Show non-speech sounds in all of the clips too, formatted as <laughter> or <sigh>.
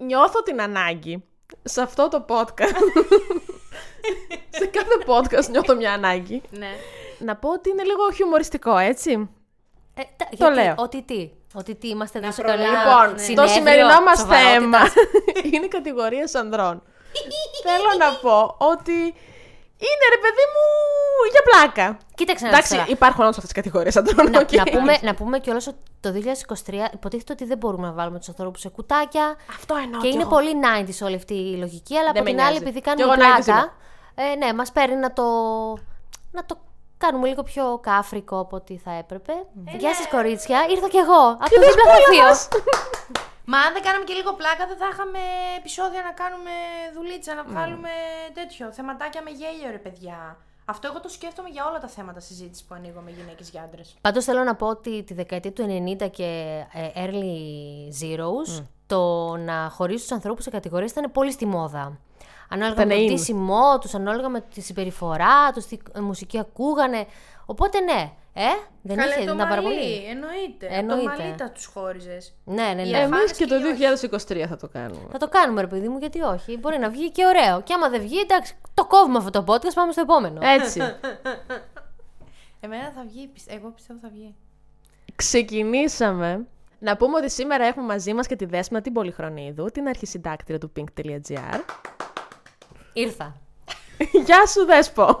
νιώθω την ανάγκη σε αυτό το podcast. <laughs> σε κάθε podcast νιώθω μια ανάγκη. Ναι. Να πω ότι είναι λίγο χιουμοριστικό, έτσι. Ε, τα- γιατί, λέω. Ότι τι; Ότι τι είμαστε εδώ σε προλάβω. κανένα Λοιπόν, το συνέδριο; σημερινό μας σοβαρότητας. θέμα <laughs> είναι κατηγορίες ανδρών. <laughs> Θέλω να πω ότι είναι ρε παιδί μου για πλάκα. Κοίταξε να δεις Εντάξει, τώρα. υπάρχουν όντως αυτές τις κατηγορίες ανδρών. Να, οκ. να πούμε, να πούμε κιόλας ότι το 2023 υποτίθεται ότι δεν μπορούμε να βάλουμε τους ανθρώπους σε κουτάκια. Αυτό εννοώ Και κι είναι εγώ. πολύ 90s όλη αυτή η λογική, αλλά Δεν από με την άλλη, νοιάζει. επειδή Κι κάνουμε εγώ 90s πλάκα, ε, ναι, μας παίρνει να το, να το κάνουμε λίγο πιο κάφρικο από ό,τι θα έπρεπε. Γεια σας, κορίτσια, ήρθα κι εγώ από το δίπλα γραφείο. Μα αν δεν κάναμε και λίγο πλάκα, δεν θα είχαμε επεισόδια να κάνουμε δουλίτσα, Ναι. να βγάλουμε τέτοιο. Θεματάκια με γέλιο, ρε παιδιά. Αυτό εγώ το σκέφτομαι για όλα τα θέματα συζήτησης που ανοίγω με γυναίκες για άντρες. Πάντως θέλω να πω ότι τη δεκαετία του 90 και ε, early zeros το να χωρίσει τους ανθρώπους σε κατηγορίες ήταν πολύ στη μόδα. Ανάλογα Ήταν με το in. ντύσιμό τους, ανάλογα με τη συμπεριφορά τους, τι ε, μουσική ακούγανε. Οπότε ναι, ε, δεν Καλέ είχε το να μαλλί, παραπολεί. εννοείται. Εννοείται. Το μαλλί τα τους χώριζες. Ναι, ναι, ναι. Η Εμείς εμφάνιση και το και η 2023 θα το κάνουμε. Θα το κάνουμε, ρε παιδί μου, γιατί όχι. Μπορεί να βγει και ωραίο. Και άμα δεν βγει, εντάξει, το κόβουμε αυτό το podcast, πάμε στο επόμενο. Έτσι. <laughs> Εμένα θα βγει, πιστε- εγώ πιστεύω θα βγει. Ξεκινήσαμε. Να πούμε ότι σήμερα έχουμε μαζί μας και τη Δέσποινα την Πολυχρονίδου, την αρχισυντάκτρια του pink.gr. Ήρθα. Γεια σου Δέσπο! <laughs>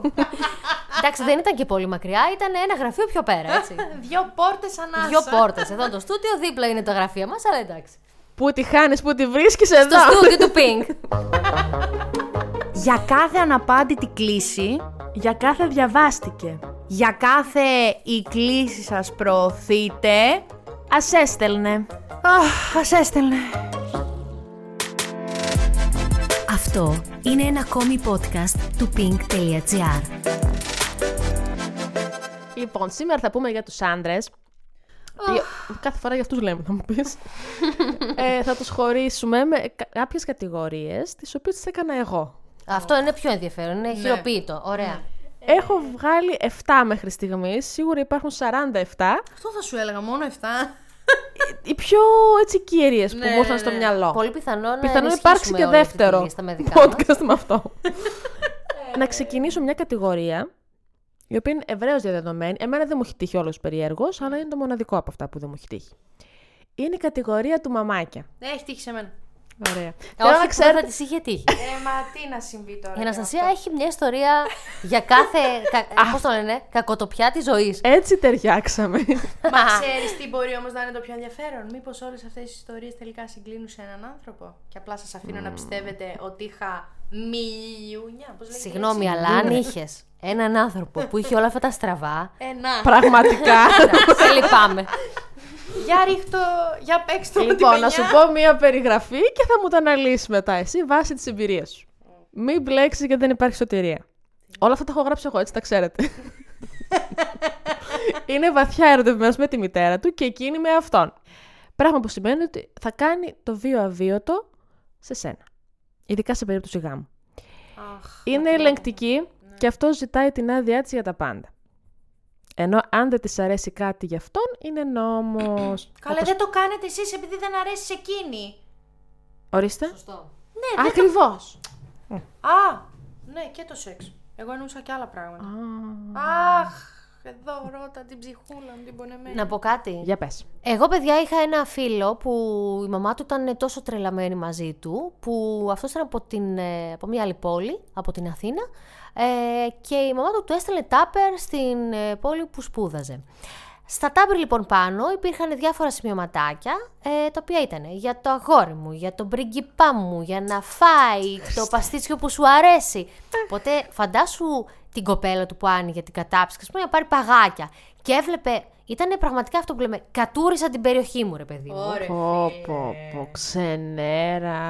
εντάξει, δεν ήταν και πολύ μακριά, ήταν ένα γραφείο πιο πέρα, έτσι. <laughs> Δυο πόρτες ανάσα. Δυο πόρτες. Εδώ το στούντιο, δίπλα είναι τα γραφεία μας, αλλά εντάξει. Πού τη χάνεις, πού τη βρίσκεις Το εδώ! στούντιο του Pink. Για κάθε αναπάντητη κλίση, Για κάθε διαβάστηκε. για κάθε η κλίση σας προωθείτε, Ας έστελνε. αχ, ας έστελνε. Αυτό είναι ένα ακόμη podcast του pink.gr. Λοιπόν, σήμερα θα πούμε για τους άντρες. Για- Κάθε φορά για αυτούς λέμε, θα μου πεις. ε, θα τους χωρίσουμε με κα- κάποιες κατηγορίες, τις οποίες τις έκανα εγώ. Αυτό είναι πιο ενδιαφέρον, είναι χειροποίητο. Ωραία. Έχω βγάλει 7 μέχρι στιγμής, σίγουρα υπάρχουν 47. Αυτό θα σου έλεγα, μόνο 7. Οι πιο έτσι κύριες που Ναι, μου ήρθαν ναι, στο ναι. μυαλό. Πολύ πιθανό να Πιθανόν ενισχύσουμε υπάρξει και όλη αυτή τη δεύτερο λίστα με δικά μας. podcast με αυτό. <laughs> να ξεκινήσω μια κατηγορία η οποία είναι ευρέως διαδεδομένη. Εμένα δεν μου έχει τύχει όλος περίεργο, αλλά είναι το μοναδικό από αυτά που δεν μου έχει τύχει. Είναι η κατηγορία του μαμάκια. Έχει τύχει σε μένα. Ωραία. Όχι, Θέλω να που ξέρετε. θα της είχε τύχει. Ε, μα τι να συμβεί τώρα. Η Αναστασία έχει μια ιστορία για κάθε. <laughs> Πώς το λένε, κακοτοπιά της ζωής. Έτσι ταιριάξαμε. Μα ξέρεις τι μπορεί όμως να είναι το πιο ενδιαφέρον; Μήπως όλες αυτές οι ιστορίες τελικά συγκλίνουν σε έναν άνθρωπο; Και απλά σας αφήνω να πιστεύετε ότι είχα μιλιούνια. Πώς λέγεται Συγγνώμη, έτσι; αλλά αν είχες έναν άνθρωπο που είχε όλα αυτά τα στραβά. Ε, να. Πραγματικά. <laughs> Σε λυπάμαι. Για ρίχτω, για παίξτε το λοιπόν, να σου πω μία περιγραφή και θα μου το αναλύσεις μετά εσύ βάσει της εμπειρίας σου. Μην μπλέξεις γιατί δεν υπάρχει σωτηρία. Όλα αυτά τα έχω γράψει εγώ, έτσι τα ξέρετε. <laughs> είναι βαθιά ερωτευμένος με τη μητέρα του και εκείνη με αυτόν. Πράγμα που σημαίνει ότι θα κάνει το βίο αβίωτο σε σένα. Ειδικά σε περίπτωση γάμου. είναι ελεγκτική και αυτό ζητάει την άδειά της για τα πάντα. Ενώ αν δεν της αρέσει κάτι γι' αυτόν, είναι νόμος. <clears throat> Καλέ, δεν το κάνετε εσείς επειδή δεν αρέσει εκείνη. Ορίστε. Σωστό. Ναι, Ακριβώς. Α, ναι, και το σεξ. Εγώ εννοούσα και άλλα πράγματα. Αχ, εδώ ρώτα την ψυχούλα μου, την πονεμένη. Να πω κάτι. Για πες. Εγώ, παιδιά, είχα ένα φίλο που η μαμά του ήταν τόσο τρελαμένη μαζί του, που αυτός ήταν από, την, ε, από μια άλλη πόλη, από την Αθήνα, ε, και η μαμά του του έστελνε τάπερ στην ε, πόλη που σπούδαζε. Στα τάπερ λοιπόν πάνω υπήρχαν διάφορα σημειωματάκια, ε, τα οποία ήταν για το αγόρι μου, για τον πριγκιπά μου, για να φάει το παστίτσιο που σου αρέσει. Οπότε φαντάσου την κοπέλα του που άνοιγε την κατάψυξη, ας πούμε, να πάρει παγάκια. Και έβλεπε, ήταν πραγματικά αυτό που λέμε, κατούρισα την περιοχή μου ρε παιδί μου. Ωραία. Πω, πω, πω, ξενέρα.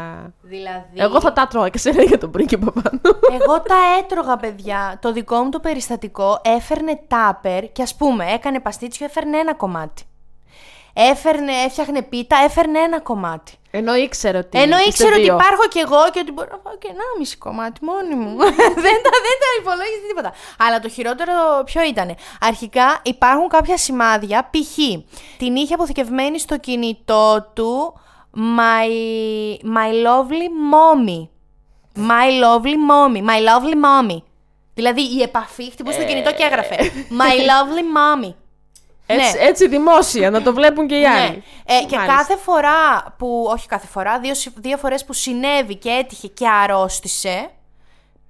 Δηλαδή, Εγώ θα τα τρώω και σε για τον πρίγκιπα πάνω. Εγώ τα έτρωγα, παιδιά. Το δικό μου το περιστατικό έφερνε τάπερ και ας πούμε έκανε παστίτσιο, έφερνε ένα κομμάτι. Έφερνε, έφτιαχνε πίτα, έφερνε ένα κομμάτι. Ενώ ήξερε ότι. Ενώ είστε ήξερε ότι δύο. υπάρχω κι εγώ και ότι μπορώ να πάω και ένα μισή κομμάτι μόνη μου. <laughs> δεν, τα, δεν τα υπολόγιζε τίποτα. Αλλά το χειρότερο ποιο ήταν. Αρχικά υπάρχουν κάποια σημάδια, π.χ. την είχε αποθηκευμένη στο κινητό του My, my lovely mommy. My lovely mommy. My lovely mommy. Δηλαδή η επαφή χτυπούσε το κινητό και έγραφε. My lovely mommy. Έτσι, Ναι. έτσι δημόσια, να το βλέπουν και οι άλλοι. Ναι. Ε, και Μάλιστα. κάθε φορά που, όχι κάθε φορά, δύο, συ- δύο φορές που συνέβη και έτυχε και αρρώστησε,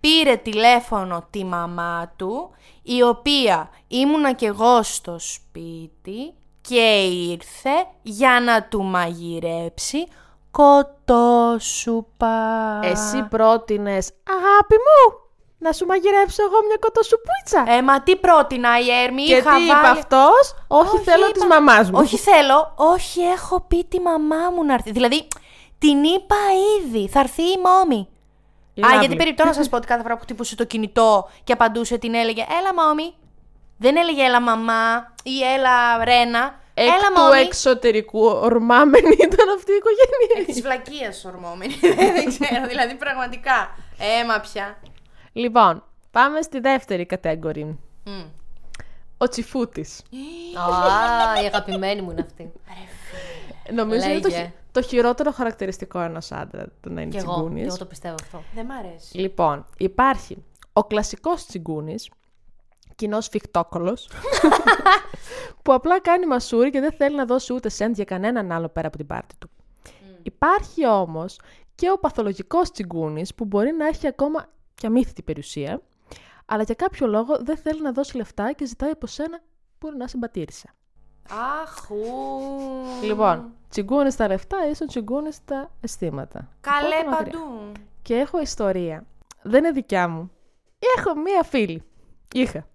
πήρε τηλέφωνο τη μαμά του, η οποία ήμουνα κι εγώ στο σπίτι και ήρθε για να του μαγειρέψει κοτόσουπα. Εσύ πρότεινες, αγάπη μου, να σου μαγειρέψω εγώ μια κοτοσουπίτσα. Ε, μα τι πρότεινα η Έρμη, και είχα τι είπε βάλει... αυτός, Όχι, θέλω είπα- της μαμάς μου. Όχι θέλω, όχι έχω πει τη μαμά μου να έρθει. Δηλαδή, την είπα ήδη, θα έρθει η μόμη. Α, Lovely. γιατί περιπτώ να σας πω ότι κάθε φορά που χτυπούσε το κινητό και απαντούσε, την έλεγε Έλα, μόμη. Δεν έλεγε Έλα, μαμά ή Έλα, Ρένα. Εκ Έλα, του μόμη. εξωτερικού ορμάμενη ήταν αυτή η οικογένεια. Της βλακείας ορμόμενη. <laughs> Δεν ξέρω, δηλαδή πραγματικά. Έμα πια. Λοιπόν, πάμε στη δεύτερη κατέγκορη. Ο τσιφούτης. Α, η αγαπημένη μου είναι αυτή. Νομίζω είναι το, Λέγε. χει- το χειρότερο χαρακτηριστικό ενός άντρα το να είναι Κι εγώ, τσιγκούνης. κι εγώ το πιστεύω αυτό. Δεν μ' αρέσει. Λοιπόν, υπάρχει ο κλασικός τσιγκούνης, κοινός φιχτόκολος, <laughs> που απλά κάνει μασούρι και δεν θέλει να δώσει ούτε σέντ για κανέναν άλλο πέρα από την πάρτη του. Υπάρχει όμως και ο παθολογικός τσιγκούνης που μπορεί να έχει ακόμα και αμύθιτη περιουσία, αλλά για κάποιο λόγο δεν θέλει να δώσει λεφτά και ζητάει από σένα που να συμπατήρισε. Αχ, ου. Λοιπόν, τσιγκούνης στα λεφτά ίσον τσιγκούνης στα αισθήματα. Καλέ Οπότε μακριά. παντού. Και έχω ιστορία. Δεν είναι δικιά μου. Έχω μία φίλη. Είχα.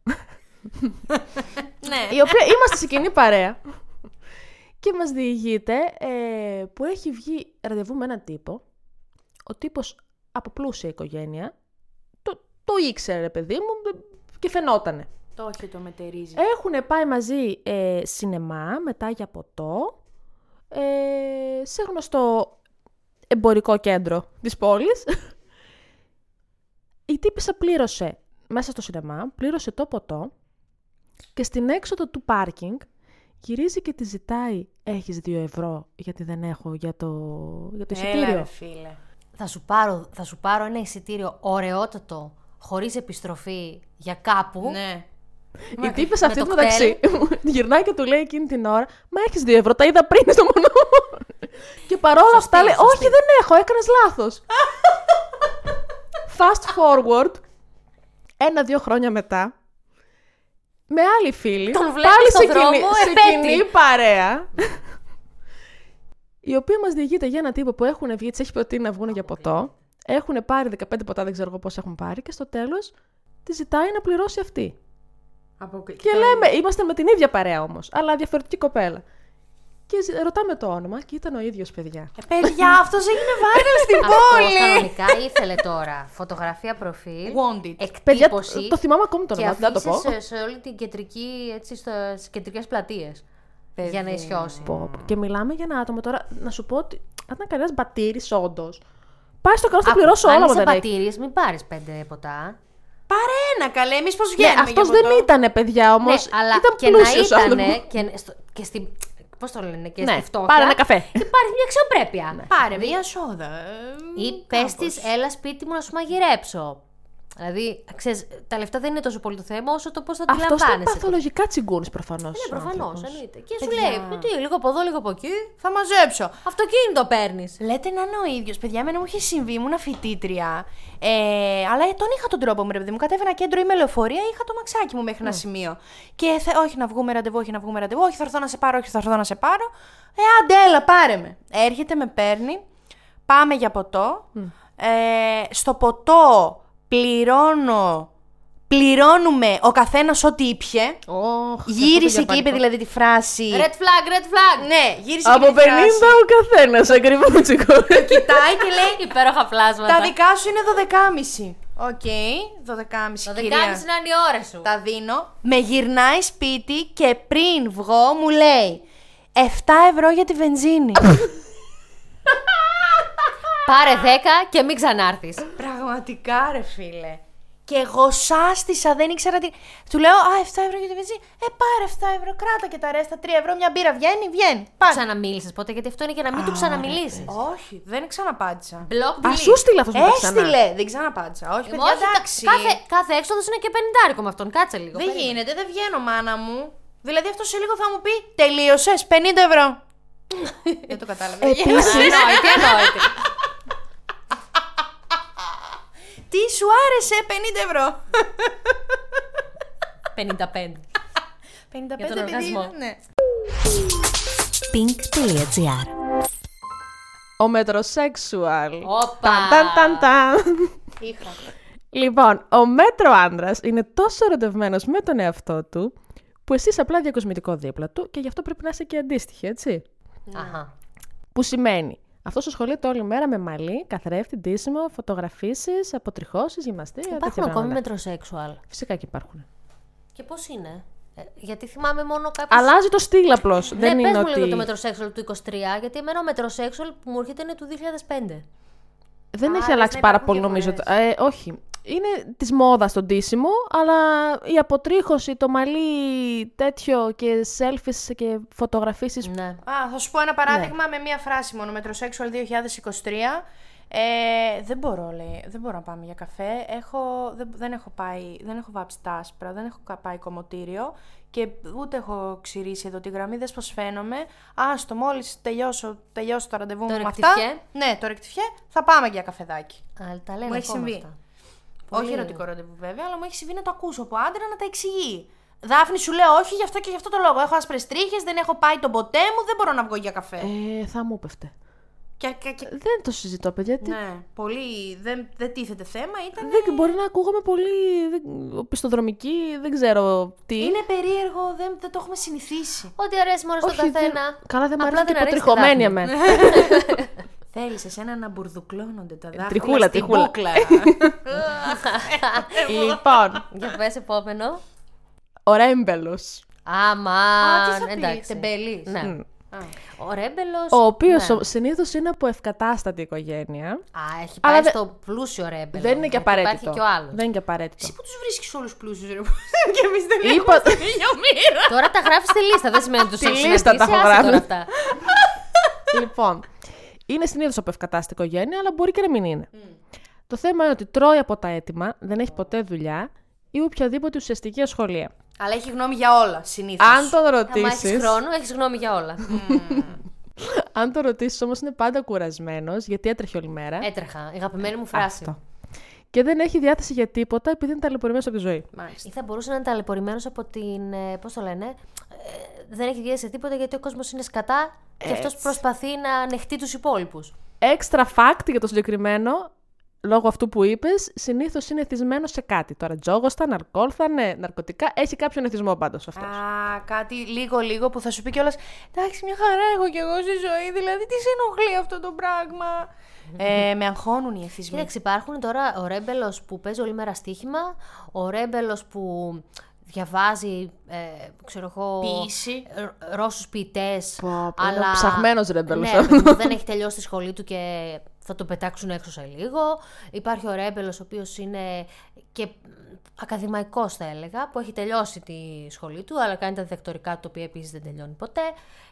Ναι. η οποία είμαστε σε κοινή παρέα. και μας διηγείται ε, που έχει βγει ραντεβού με έναν τύπο. Ο τύπος από πλούσια οικογένεια. Το, το ήξερε, ρε παιδί μου, ε, και φαινότανε. Το όχι το μετερίζει. Έχουν πάει μαζί ε, σινεμά, μετά για ποτό, ε, σε γνωστό εμπορικό κέντρο της πόλης. Η τύπησα πλήρωσε μέσα στο σινεμά, πλήρωσε το ποτό και στην έξοδο του πάρκινγκ γυρίζει και τη ζητάει «Έχεις δύο ευρώ γιατί δεν έχω για το, για το Έλα, εισιτήριο». ρε φίλε. Θα σου πάρω, θα σου πάρω ένα εισιτήριο ωραιότατο, χωρίς επιστροφή για κάπου. Ναι. Η τύπησα αυτή το του μεταξύ γυρνάει και του λέει εκείνη την ώρα Μα έχεις δύο ευρώ, τα είδα πριν στο μονό. <laughs> και παρόλα αυτά λέει σωστή. Όχι, δεν έχω, έκανες λάθος. Fast forward, ένα-δύο χρόνια μετά, με άλλη φίλη, Τον βλέπεις πάλι στο σε, δρόμο, κοινή, σε επέτη. κοινή παρέα, η οποία μας διηγείται για ένα τύπο που έχουν βγει, της έχει προτείνει να βγουν για ποτό, έχουν πάρει 15 ποτά, δεν ξέρω εγώ πώς έχουν πάρει, και στο τέλος τη ζητάει να πληρώσει αυτή. Από... Και λέμε, είμαστε με την ίδια παρέα όμως, αλλά διαφορετική κοπέλα. Και ζη- ρωτάμε το όνομα και ήταν ο ίδιος, παιδιά. Παιδιά, <laughs> αυτός έγινε viral στην Αυτό πόλη. κανονικά ήθελε τώρα φωτογραφία προφίλ, Wanted. Παιδιά, εκτύπωση το, το θυμάμαι ακόμη το και όνομα, δεν θα το πω. αφήσεις σε, σε όλη την κεντρική, έτσι, στο, στις κεντρικές πλατείες. Για να ισιώσει. Πω, πω. Και μιλάμε για ένα άτομο τώρα, να σου πω ότι αν ήταν κανένας μπατήρης, όντως. Πάει στο καλό, θα Άκου, πληρώσω αν όλα είσαι μου δεν έχει. πατήρης, μην πάρεις πέντε ποτά. Πάρε ένα καλέ, εμείς πώς Ναι, βγαίνουμε. αυτός για δεν ποτό; ήταν παιδιά όμως. ναι, αλλά ήταν και να πλούσιος ήταν άνθρωπος. και, στο, και στη... Πώς το λένε, και Ναι, στη φτώχεια. πάρε ένα καφέ. Υπάρχει μια αξιοπρέπεια. Πάρε μία σόδα. ε, Ή πες της, έλα σπίτι μου να σου μαγειρέψω. Δηλαδή, ξέρεις, τα λεφτά δεν είναι τόσο πολύ το θέμα όσο το πώς θα Αυτός ήταν αντιλαμβάνεσαι. παθολογικά τσιγκούνη προφανώς. Ναι, προφανώς, εννοείται. Και σου Παιδιά. λέει, τι, λίγο από εδώ, λίγο από εκεί. Θα μαζέψω. Αυτοκίνητο παίρνεις. Λέτε να είναι ο ίδιος. Παιδιά, εμένα μου είχε συμβεί, ήμουν φοιτήτρια. Ε, αλλά τον είχα τον τρόπο μου, ρε παιδί μου. Κατέβαινα κέντρο ή με λεωφορεία, είχα το μαξάκι μου μέχρι ένα σημείο. Και θε, όχι να βγούμε ραντεβού, όχι να βγούμε ραντεβού, όχι θα έρθω να σε πάρω, όχι θα έρθω να σε πάρω. Ε, άντε, έλα, πάρε με. Έρχεται, με παίρνει, πάμε για ποτό. Ε, στο ποτό πληρώνω. Πληρώνουμε ο καθένας ό,τι ήπια. Γύρισε και είπε δηλαδή τη φράση. Red flag, red flag. Ναι, γύρισε Από και 50 είπε τη φράση. ο καθένας, ακριβώς τσιγκούνη. Κοιτάει και λέει <laughs> Υπέροχα πλάσματα. Τα δικά σου είναι 12,5. Οκ, 12,5 Το κυρία. 10.30 να είναι η ώρα σου. Τα δίνω. Με γυρνάει σπίτι και πριν βγω μου λέει 7 ευρώ για τη βενζίνη. <laughs> Πάρε 10 και μην ξανάρθεις. Πραγματικά ρε φίλε. Και εγώ σάστησα, δεν ήξερα τι. Του λέω Α, 7 ευρώ για το βενζίνη. Ε, πάρε 7 ευρώ, κράτα και τα ρέστα 3 ευρώ, μια μπύρα βγαίνει, βγαίνει. Πάρε. Ξαναμίλησες ποτέ, γιατί αυτό είναι για να μην του ξαναμιλήσεις. Όχι, δεν ξαναπάτησα. Μπλοκ Α σου στείλε αυτό μετά ξανά. Έστειλε, δεν ξαναπάτησα. Όχι, παιδιά, Όχι, κα- εντάξει. κάθε, κάθε έξοδος είναι και πενιντάρικο με αυτόν. Κάτσε λίγο. Δεν περίμενε. γίνεται, δεν βγαίνω, μάνα μου. Δηλαδή αυτός σε λίγο θα μου πει Τελείωσες, 50 ευρώ. <laughs> δεν το κατάλαβε. Επίσης, Εννοείται, εννοείται. Τι σου άρεσε, 50 ευρώ; <laughs> 55. 55 Για τον επειδή οργασμό. είναι, ναι. pink.gr ο μετροσέξουαλ. Όπα. Ταν, ταν, ταν, ταν. Είχα. Λοιπόν, ο μέτρο άντρας είναι τόσο ερωτευμένος με τον εαυτό του, που εσύ είσαι απλά διακοσμητικό δίπλα του και γι' αυτό πρέπει να είσαι και αντίστοιχη, έτσι. Αχα. Που σημαίνει, αυτό ασχολείται όλη μέρα με μαλλί, καθρέφτη, ντύσιμο, φωτογραφίσεις, αποτριχώσεις, γυμναστήρια. Υπάρχουν τέτοια ακόμη πράγματα. μετροσέξουαλ. Φυσικά και υπάρχουν. Και πώς είναι; Ε, γιατί θυμάμαι μόνο κάποιου. Αλλάζει το στυλ απλώς. Ναι, Δεν πες είναι μου ότι. λίγο το μετροσέξουαλ του 23, γιατί εμένα ο μετροσέξουαλ που μου έρχεται είναι του 2005. Δεν Α, έχει λες αλλάξει να πάρα υπάρχουν πολύ νομίζω. διαφορές. Ε, όχι. Είναι της μόδας το ντύσιμο, αλλά η αποτρίχωση, το μαλλί τέτοιο και selfies και φωτογραφίσεις Ναι. Α, θα σου πω ένα παράδειγμα με μία φράση μόνο. Metrosexual 2023. Ε, δεν μπορώ, λέει. Δεν μπορώ να πάμε για καφέ. Έχω, δεν, δεν έχω πάει, δεν έχω βάψει τα άσπρα, δεν έχω κα- πάει κομμωτήριο και ούτε έχω ξηρίσει εδώ τη γραμμή, δεν πως φαίνομαι. Άστο, μόλις τελειώσω, τελειώσω το ραντεβού Το μου με αυτά. ρεκτιφιέ. Ναι, το ρεκτιφιέ, θα πάμε για καφεδάκι. Α, τα λένε Μου έχει ακόμα συμβεί. αυτά. Όχι Πολύ. ερωτικό ραντεβού βέβαια, αλλά μου έχει συμβεί να το ακούσω από άντρα να τα εξηγεί. Δάφνη, σου λέω όχι γι' αυτό και γι' αυτό το λόγο. Έχω άσπρες τρίχες, δεν έχω πάει τον ποτέ μου, δεν μπορώ να βγω για καφέ. Ε, θα μου πέφτε. Και, και, και- Δεν το συζητώ, παιδιά. Τι... Ναι, πολύ. Δεν, δεν τίθεται θέμα. Ήταν. Δεν, μπορεί να ακούγομαι πολύ δεν, πιστοδρομική, δεν ξέρω τι. Είναι περίεργο, δεν, δεν το έχουμε συνηθίσει. Ό,τι αρέσει μόνο στον Όχι, δεν- καθένα. Καλά, δεν μου Απλά αρέσει και δεν αρέσει υποτριχωμένη στη Δάφνη. εμένα. <laughs> Θέλεις εσένα να μπουρδουκλώνονται τα δάχτυλα. τριχούλα, στην τριχούλα. μπούκλα. <laughs> λοιπόν, Για πες επόμενο. ο Ρέμπελος. Α, Αμάν, τι θα πεις, εντάξει. τεμπέλης. Ναι. Ο Ρέμπελος... Ο οποίος ναι. συνήθως είναι από ευκατάστατη οικογένεια. Α, έχει Αλλά πάει δε- στο πλούσιο Ρέμπελο. Δεν είναι και γιατί απαραίτητο. Υπάρχει και ο άλλος. Δεν είναι και απαραίτητο. Εσύ που τους βρίσκεις όλους πλούσιους, ρε. <laughs> και εμείς δεν Είπα- έχουμε στην <laughs> ίδια μοίρα. Τώρα τα γράφεις στη λίστα, δεν σημαίνει ότι τους Τη έχει λίστα τα έχω γράφει. Τώρα αυτά. λοιπόν, είναι συνήθως από ευκατάστατη οικογένεια, αλλά μπορεί και να μην είναι. Το θέμα είναι ότι τρώει από τα έτοιμα, δεν έχει ποτέ δουλειά ή οποιαδήποτε ουσιαστική ασχολία. Αλλά έχει γνώμη για όλα, συνήθως. Αν τον Άμα ρωτήσει. έχει χρόνο, έχεις γνώμη για όλα. <laughs> Αν το ρωτήσεις όμως, είναι πάντα κουρασμένος, γιατί έτρεχε όλη μέρα. Έτρεχα. Η αγαπημένη μου φράση. Αυτό. Και δεν έχει διάθεση για τίποτα επειδή είναι ταλαιπωρημένος από τη ζωή. Μάλιστα. Ή θα μπορούσε να είναι ταλαιπωρημένος από την. Πώς το λένε. Ε, δεν έχει διάθεση σε τίποτα γιατί ο κόσμος είναι σκατά και αυτός προσπαθεί να ανεχτεί τους υπόλοιπους. Extra fact για το συγκεκριμένο, λόγω αυτού που είπες, συνήθως είναι εθισμένος σε κάτι. Τώρα, τζόγοστα, ναρκόλθα, ναι, ναρκωτικά. Έχει κάποιον εθισμό πάντως αυτός. Α, κάτι λίγο-λίγο που θα σου πει κιόλας. Εντάξει, μια χαρά έχω κι εγώ στη ζωή. Δηλαδή, τι σε ενοχλεί αυτό το πράγμα; ε, με αγχώνουν οι εθισμοί. Κοίταξε, υπάρχουν τώρα ο ρέμπελος που παίζει όλη μέρα στοίχημα, ο ρέμπελος που διαβάζει, ε, ξέρω εγώ. Ποίηση. ε, Ρώσους ποιητές. Πω, πω, είναι ο ψαγμένος ρέμπελος. Ναι, <laughs> παιδί μου, δεν έχει τελειώσει τη σχολή του και θα το πετάξουν έξω σε λίγο. Υπάρχει ο ρέμπελος, ο οποίος είναι και ακαδημαϊκός, θα έλεγα, που έχει τελειώσει τη σχολή του, αλλά κάνει τα διδακτορικά του, τα οποία επίσης δεν τελειώνει ποτέ.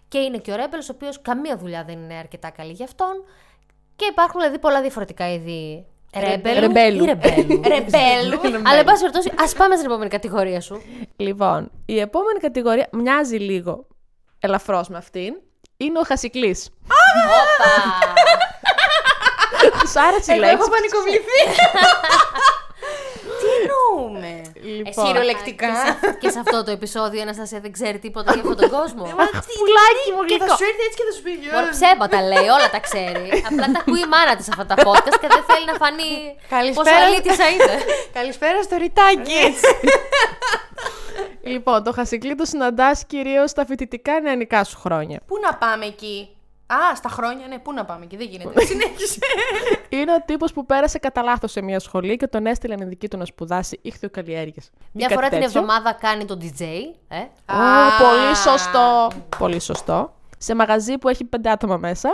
Και είναι και ο ρέμπελος, ο οποίος καμία δουλειά δεν είναι αρκετά καλή για αυτόν. Και υπάρχουν δηλαδή πολλά διαφορετικά είδη ρέμπελου. Ρεμπέλου. ή ρεμπέλου. Ρεμπέλου. <laughs> Αλλά, εν πάση περιπτώσει, ας πάμε στην επόμενη κατηγορία σου. Λοιπόν, η επόμενη κατηγορία μοιάζει λίγο ελαφρώς με αυτήν. Είναι ο χασικλής. Σ' άρεσε η Εγώ λέξη. έχω πανικοβληθεί. <laughs> Τι εννοούμε. Λοιπόν, Κυριολεκτικά. Και σε, και σε αυτό το επεισόδιο η Αναστασία δεν ξέρει τίποτα για αυτόν τον κόσμο. πουλάκι μου Και θα γλυκό. σου έρθει έτσι και θα σου πει. Μωρέ ψέματα λέει, όλα τα ξέρει. <laughs> Απλά τα ακούει η μάνα της αυτά τα podcast και δεν θέλει να φανεί Καλησπέρα. πόσο αλήτησα είναι. <laughs> Καλησπέρα στο ρητάκι. Λοιπόν, το χασικλή το συναντάς κυρίως στα φοιτητικά νεανικά σου χρόνια. Πού να πάμε εκεί; Α, στα χρόνια, ναι, πού να πάμε εκεί, δεν γίνεται. <laughs> Συνέχισε. Είναι ο τύπος που πέρασε κατά λάθος σε μια σχολή και τον έστειλαν οι δικοί του να σπουδάσει ηχθειοκαλλιέργειες. Μια φορά την εβδομάδα κάνει τον DJ. Ε. Ω, πολύ σωστό. Πολύ σωστό. Σε μαγαζί που έχει πέντε άτομα μέσα.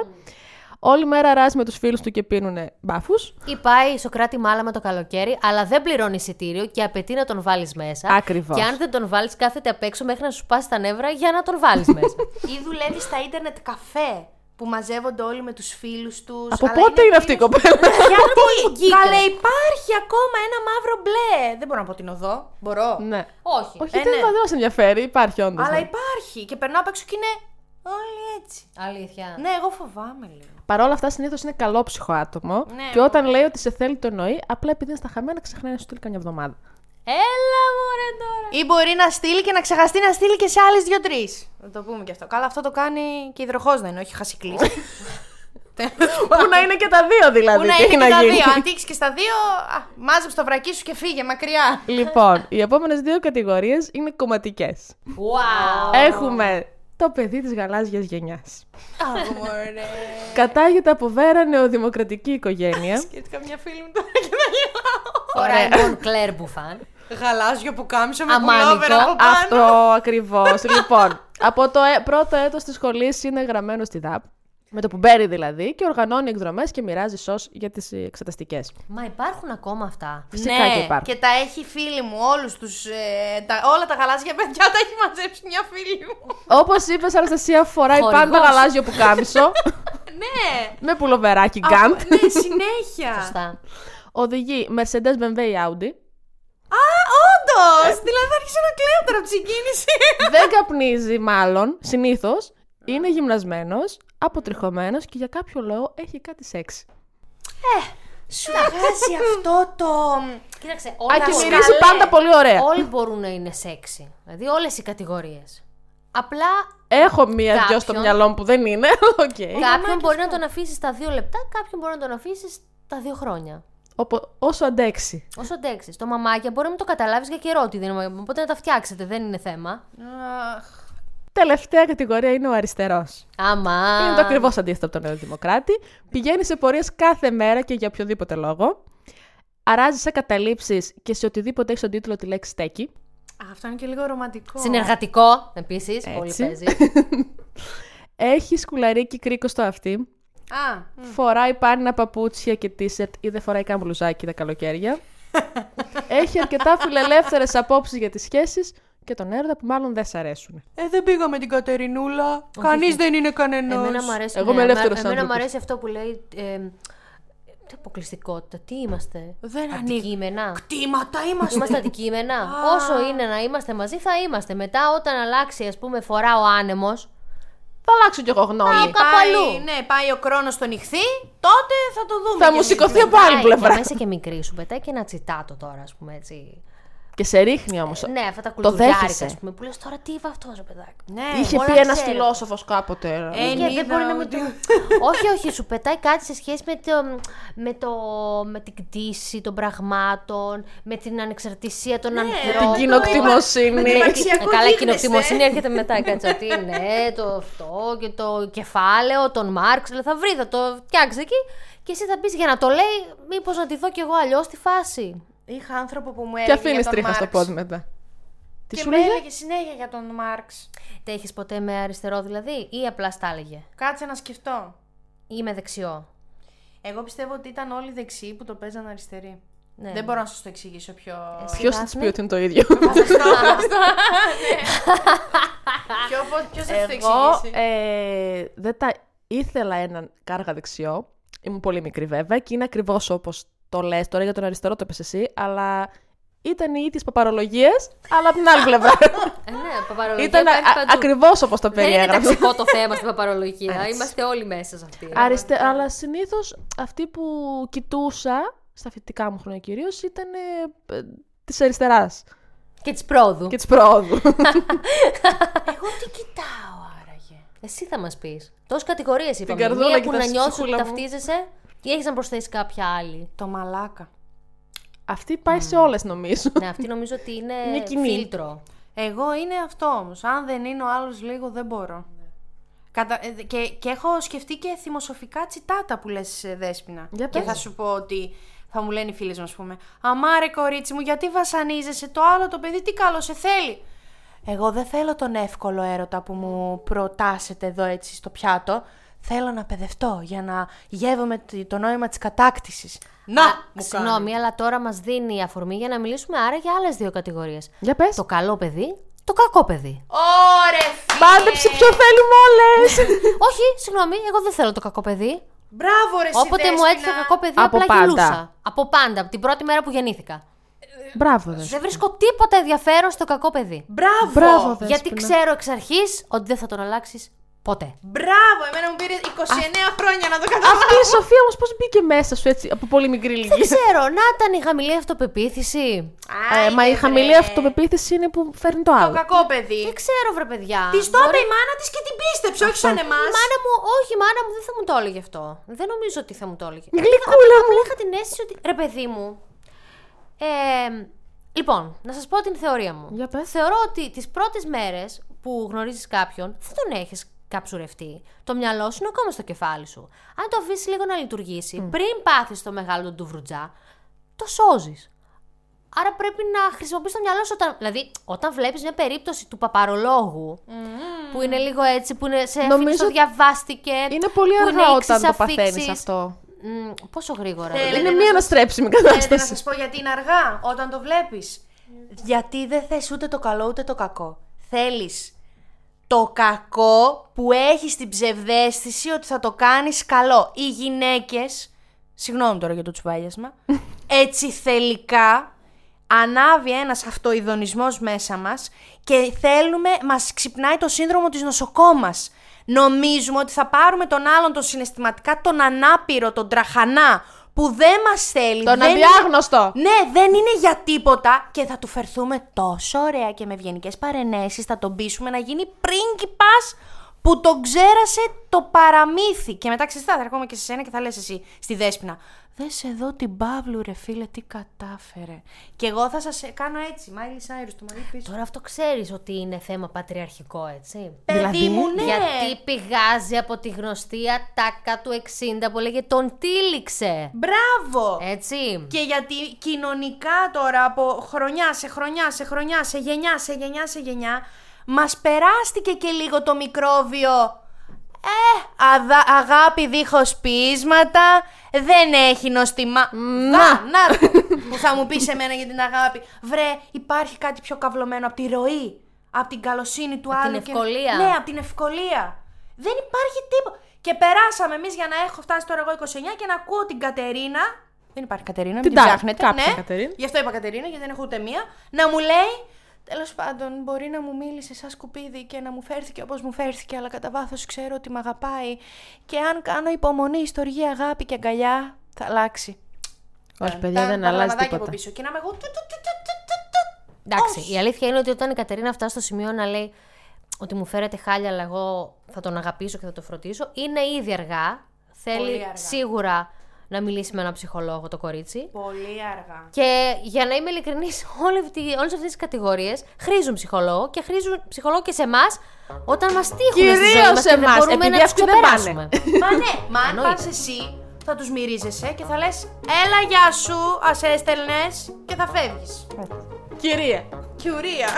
Όλη μέρα ράζει με τους φίλους του και πίνουν μπάφους. Ή πάει Σοκράτη μάλα το καλοκαίρι, αλλά δεν πληρώνει εισιτήριο και απαιτεί να τον βάλεις μέσα. Ακριβώς. Και αν δεν τον βάλεις, κάθεται απ' έξω μέχρι να σου πάσει τα νεύρα για να τον βάλεις <laughs> μέσα. Ή δουλεύεις στα ίντερνετ καφέ που μαζεύονται όλοι με τους φίλους τους. Από αλλά πότε είναι αυτή η φίλους- κοπέλα; Γιατί, καλέ, υπάρχει ακόμα ένα μαύρο μπλε. Δεν μπορώ να πω την οδό. Μπορώ; ναι. Όχι. Όχι, Ε, δεν ναι. δεν μα ενδιαφέρει. Υπάρχει όντως. Αλλά υπάρχει. Και περνάω απ' έξω και είναι όλοι έτσι. Αλήθεια. Ναι, εγώ φοβάμαι λίγο. Παρ' όλα αυτά, συνήθως είναι καλόψυχο άτομο. Ναι, και όταν λέει ότι σε θέλει, το εννοεί. Απλά επειδή είναι στα χαμένα, ξεχνάει να σου στείλει καμιά εβδομάδα. Έλα μωρέ τώρα. Ή μπορεί να στείλει και να ξεχαστεί να στείλει και σε άλλες δύο-τρει. Να το πούμε και αυτό. Καλά, αυτό το κάνει και υδροχός δεν είναι, όχι χασικλής. <laughs> Πού να είναι και τα δύο δηλαδή. Πού να τι είναι έχει και τα γίνει. δύο. Αν τύχει και στα δύο, α, μάζεψε το βρακί σου και φύγε μακριά. Λοιπόν, οι επόμενες δύο κατηγορίες είναι κομματικές. Wow. Έχουμε το παιδί της γαλάζιας γενιάς. Αχ, μωρέ. Κατάγεται από βέρα νεοδημοκρατική οικογένεια. Σκέφτηκα μια φίλη μου τώρα και θα γελάω. Φοράει μόνο Κλέρ Μπουφάν. Γαλάζιο που κάμισο με Αμάνικο. πουλόβερ από πάνω. Αυτό ακριβώς. λοιπόν, από το ε- πρώτο έτος της σχολής είναι γραμμένο στη ΔΑΠ. Με το που μπαίνει δηλαδή και οργανώνει εκδρομές και μοιράζει σως για τις εξεταστικές. Μα υπάρχουν ακόμα αυτά. Φυσικά ναι, και υπάρχουν. και τα έχει φίλη μου, όλους τους, ε, τα, όλα τα γαλάζια παιδιά τα έχει μαζέψει μια φίλη μου. Όπως είπες, Αναστασία φοράει Χορηγός. πάντα γαλάζιο που κάμισο. <laughs> ναι. με πουλοβεράκι γκάντ. ναι, συνέχεια. Σωστά. Οδηγεί Mercedes BMW Audi. Α, όντως! Δηλαδή θα αρχίσω να κλαίω τώρα από τη συγκίνηση. Δεν καπνίζει, μάλλον, συνήθως. Είναι γυμνασμένος, αποτριχωμένος και για κάποιο λόγο έχει κάτι σεξ. Σου βγάζει αυτό το... Κοίταξε, Α, όλα και όλα- μυρίζει πάντα πολύ ωραία. Όλοι μπορούν να είναι σεξι. Δηλαδή όλες οι κατηγορίες. Απλά Έχω μία-δυο στο Κάποιον. μυαλό μου που δεν είναι. <laughs> Οκ. κάποιον μπορεί να τον αφήσεις στα δύο λεπτά, κάποιον μπορεί να τον αφήσεις στα δύο χρόνια. Οπο- Όσο αντέξει. Όσο αντέξεις. Το μαμάκια μπορεί να μην το καταλάβεις για καιρό ότι δεν είναι. Οπότε να τα φτιάξετε, δεν είναι θέμα. Αχ, Τελευταία κατηγορία είναι ο αριστερός. Άμα. Είναι το ακριβώς αντίθετο από τον Νεοδημοκράτη. Πηγαίνει σε πορείες κάθε μέρα και για οποιοδήποτε λόγο. Αράζει σε καταλήψεις και σε οτιδήποτε έχει στον τίτλο τη λέξη στέκει. αυτό είναι και λίγο ρομαντικό. Συνεργατικό επίσης. Πολύ Έτσι. παίζει. <laughs> Έχει σκουλαρίκι κρίκος στο αυτί. Α, Φοράει πάνινα παπούτσια και τίσερτ ή δεν φοράει καν μπλουζάκι τα καλοκαίρια. <laughs> Έχει αρκετά φιλελεύθερες απόψεις για τις σχέσεις και τον έρωτα που μάλλον δεν σ' αρέσουν. ε, δεν πήγα με την Κατερινούλα. Κανείς δεν είναι κανένας. Εμένα μου αρέσει, Εγώ είμαι ναι, ελεύθερος εμένα μου άνθρωπος. αρέσει αυτό που λέει. Ε, τι αποκλειστικότητα, τι είμαστε; Δεν ανοίγει. Αντικείμενα. Κτήματα είμαστε. Είμαστε αντικείμενα. Όσο είναι να είμαστε μαζί, θα είμαστε. Μετά, όταν αλλάξει, ας πούμε, φορά ο άνεμος. Θα αλλάξω κι εγώ γνώμη. κάπου Πάει, αλλού. ναι, πάει ο χρόνος στο νυχθή, τότε θα το δούμε. Θα κι μου εμείς. σηκωθεί από άλλη Και πλευρά. μέσα και μικρή σου πετάει και ένα τσιτάτο τώρα, ας πούμε έτσι. Και σε ρίχνει όμως. Ναι, αυτά τα Το κουλτουριάρικα, δέχεσαι. ας πούμε, που λες τώρα τι είπε αυτό, ρε παιδάκι. Ναι, Είχε όλα πει ένας ξέρω. φιλόσοφος κάποτε. Ε, Και είδα δεν μπορεί να μην ότι- το... <laughs> όχι, όχι, σου πετάει κάτι σε σχέση με, το, με, το, με την κτήση των πραγμάτων, με την ανεξαρτησία των ανθρώπων. Την κοινοκτημοσύνη. Με την αξία- Ε, Αξιακό καλά, η γίγνεσθε. κοινοκτημοσύνη έρχεται μετά. Κάτσε ότι ναι, το αυτό και το κεφάλαιο, τον Μάρξ. λέει, Θα βρει, θα το φτιάξει εκεί. Και εσύ θα πεις για να το λέει, μήπως να τη δω κι εγώ αλλιώς στη φάση. Είχα άνθρωπο που μου Και έλεγε αφήνεις για τον τρίχα στο Μάρξ. πόδι μετά. Τι Και σου με λέγε; έλεγε συνέχεια για τον Μάρξ. Τα έχει ποτέ με αριστερό δηλαδή, ή απλά στα έλεγε, Κάτσε να σκεφτώ. ή με δεξιό; Εγώ πιστεύω ότι ήταν όλοι δεξιοί που το παίζαν αριστεροί. Ναι. Δεν μπορώ να σας το εξηγήσω πιο. Εσύ. Ποιος θα της πει ότι είναι το ίδιο; <laughs> <laughs> Ποιο, ποιος θα σου το Εγώ εξηγήσει; ε, δεν τα ήθελα έναν κάργα δεξιό. Ήμουν πολύ μικρή βέβαια και είναι ακριβώς όπως το λες. Τώρα για τον αριστερό το είπες εσύ, αλλά ήταν η της παπαρολογίας, αλλά από την άλλη πλευρά. Ε, ναι, παπαρολογία ήταν υπάρχει παντού. ακριβώς όπως το Δεν είναι περιέγραψα. ταξικό το θέμα στην παπαρολογία. Έτσι. Είμαστε όλοι μέσα σε αυτή. Αριστε... Αλλά συνήθως αυτοί που κοιτούσα, στα φοιτητικά μου χρόνια κυρίως, ήταν ε, της αριστεράς Και της πρόοδου. και της προόδου. <laughs> Εγώ τι κοιτάω άραγε. Εσύ θα μας πεις. Τόσες κατηγορίες είπαμε. καρδούλα Μία και που τα να νιώσεις ότι ψυχούλα μου. ταυτίζεσαι ή έχεις να προσθέσεις κάποια άλλη. Το μαλάκα. Αυτή πάει σε όλες νομίζω. ναι, αυτή νομίζω ότι είναι, <laughs> Είναι κοινή. φίλτρο. Εγώ είναι αυτό όμως. Αν δεν είναι ο άλλος λίγο, δεν μπορώ. Κατα... ε, Και, και έχω σκεφτεί και θυμοσοφικά τσιτάτα που λες ε, Δέσποινα. Για και πες. θα σου πω ότι θα μου λένε οι φίλες μου, ας πούμε, Αμάρε κορίτσι μου, γιατί βασανίζεσαι; Το άλλο το παιδί, τι καλό σε θέλει; Εγώ δεν θέλω τον εύκολο έρωτα που μου προτάσετε εδώ έτσι στο πιάτο. Θέλω να παιδευτώ για να γεύομαι το- το νόημα της κατάκτησης. Να, Α, μου Συγγνώμη, αλλά τώρα μας δίνει αφορμή για να μιλήσουμε άρα για άλλες δύο κατηγορίες. Για πες. Το καλό παιδί, το κακό παιδί. Ωρε φίλε! Μάντεψε ποιο θέλουμε όλες. <laughs> Όχι, συγγνώμη, εγώ δεν θέλω το κακό παιδί. Μπράβο ρε Όποτε μου Δέσποινα. έτυχε κακό παιδί, Από απλά πάντα. γελούσα. Από πάντα, από την πρώτη μέρα που γεννήθηκα. Μπράβο, δε. Δεν βρίσκω τίποτα ενδιαφέρον στο κακό παιδί. Μπράβο! Μπράβο, Δέσποινα. Γιατί ξέρω εξ αρχής ότι δεν θα τον αλλάξεις ποτέ. Μπράβο! Εμένα μου πήρε 29 χρόνια να το καταλάβω. Αυτή η Σοφία όμως πώς μπήκε μέσα σου έτσι από πολύ μικρή Δεν ηλικία. ξέρω, να ήταν η χαμηλή αυτοπεποίθηση. Ε, μα η Άιντε, χαμηλή βρε. αυτοπεποίθηση είναι που φέρνει το Το άλλο. κακό παιδί. Δεν ξέρω, βρε παιδιά. Της το είπε Μπορεί- η μάνα της και την πίστεψε, όχι σαν εμάς. Η μάνα μου, όχι, η μάνα μου δεν θα μου το έλεγε αυτό. Δεν νομίζω ότι θα μου το έλεγε. Γλυκούλα μου. Απλά είχα την αίσθηση ότι. Ρε, παιδί μου. Ε, λοιπόν, να σας πω την θεωρία μου. Για πες. Θεωρώ ότι τις πρώτες μέρες που γνωρίζεις κάποιον, δεν τον έχεις καψουρευτεί. Το μυαλό σου είναι ακόμα στο κεφάλι σου. Αν το αφήσεις λίγο να λειτουργήσει, πριν πάθεις το μεγάλο του ντουβρουτζά, το σώζεις. Άρα πρέπει να χρησιμοποιήσει το μυαλό σου όταν. Δηλαδή, όταν βλέπεις μια περίπτωση του παπαρολόγου, που είναι λίγο έτσι, που είναι σε Νομίζω αφήνει το διαβάστηκε. Είναι πολύ που αργά είναι όταν ίξεις το παθαίνεις αφήξεις. αυτό. Μμ, πόσο γρήγορα. Θέλετε Είναι να μία σας- αναστρέψιμη Θέλετε να κατάσταση. σα πω γιατί είναι αργά όταν το βλέπεις. Γιατί δεν θες ούτε το καλό ούτε το κακό. Θέλεις το κακό που έχει την ψευδέστηση ότι θα το κάνεις καλό. Οι γυναίκες, συγγνώμη τώρα για το τσουβάλιασμα, <laughs> έτσι θελικά ανάβει ένας αυτοειδονισμός μέσα μας και θέλουμε, μας ξυπνάει το σύνδρομο της νοσοκόμας. Νομίζουμε ότι θα πάρουμε τον άλλον τον συναισθηματικά, τον ανάπηρο, τον τραχανά, που δεν μας θέλει. Τον δεν είναι- αδιάγνωστο. ναι, δεν είναι για τίποτα και θα του φερθούμε τόσο ωραία και με ευγενικές παρενέσεις θα τον πείσουμε να γίνει πρίγκιπας που τον ξέρασε το παραμύθι. Και μετά ξέρεις τι, θα έρχομαι και σε σένα και θα λες εσύ στη Δέσποινα. Δες εδώ την Παύλου ρε φίλε τι κατάφερε. Και εγώ θα σας κάνω έτσι, Μάιλι Σάιρους το μαλλί πίσω. Τώρα αυτό ξέρεις ότι είναι θέμα πατριαρχικό, έτσι. Παιδί δηλαδή, μου, ναι. Γιατί πηγάζει από τη γνωστή ατάκα του 60 που λέγε Τον τύλιξε. Μπράβο! Έτσι. Και γιατί κοινωνικά τώρα από χρονιά σε χρονιά σε χρονιά σε γενιά σε γενιά σε γενιά μας περάστηκε και λίγο το μικρόβιο ε, αδα- αγάπη δίχως ποίησματα, δεν έχει νοστιμά. Να, να, που θα μου πεις εμένα για την αγάπη. Βρε, υπάρχει κάτι πιο καυλωμένο από τη ροή, από την καλοσύνη του Απ' την άλλου. και- ευκολία. Ναι, από την ευκολία. Δεν υπάρχει τίποτα. Και περάσαμε εμείς για να έχω φτάσει τώρα εγώ 29 και να ακούω την Κατερίνα. Δεν υπάρχει Κατερίνα, μην Την την τά- ψάχνετε. κάποια ναι. Κατερίνα. Γι' αυτό είπα Κατερίνα, γιατί δεν έχω ούτε μία. Να μου λέει. Τέλος πάντων, μπορεί να μου μίλησε σαν σκουπίδι και να μου φέρθηκε όπως μου φέρθηκε, αλλά κατά βάθος ξέρω ότι με αγαπάει. Και αν κάνω υπομονή, στοργή, αγάπη και αγκαλιά, θα αλλάξει. Όχι, παιδιά, Τα- δεν τα αλλάζει γραμματάκια τίποτα. από πίσω. Και να είμαι εγώ. του, του, του, του, του, του. Εντάξει, η αλήθεια είναι ότι όταν η Κατερίνα φτάσει στο σημείο να λέει ότι μου φέρετε χάλια, αλλά εγώ θα τον αγαπήσω και θα το φροντίσω, είναι ήδη αργά. Θέλει Πολύ αργά. σίγουρα να μιλήσει με έναν ψυχολόγο το κορίτσι. Πολύ αργά. Και για να είμαι ειλικρινής, <laughs> όλες αυτές τις κατηγορίες χρήζουν ψυχολόγο και χρήζουν ψυχολόγο και σε εμάς όταν μας τύχουν. στη ζωή Κυρίως μας και σε δεν εμάς, μπορούμε επειδή να τους αυτοί δεν πάνε. ξεπεράσουμε. <laughs> Μα ναι, μα αν Εννοείται. πας εσύ, θα τους μυρίζεσαι και θα λες Έλα γεια σου, ας έστελνες και θα φεύγεις. Κυρία. Κιουρία.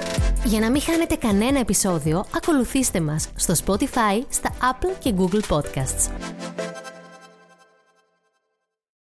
<laughs> Για να μην χάνετε κανένα επεισόδιο, ακολουθήστε μας στο Spotify, στα Apple και Google Podcasts.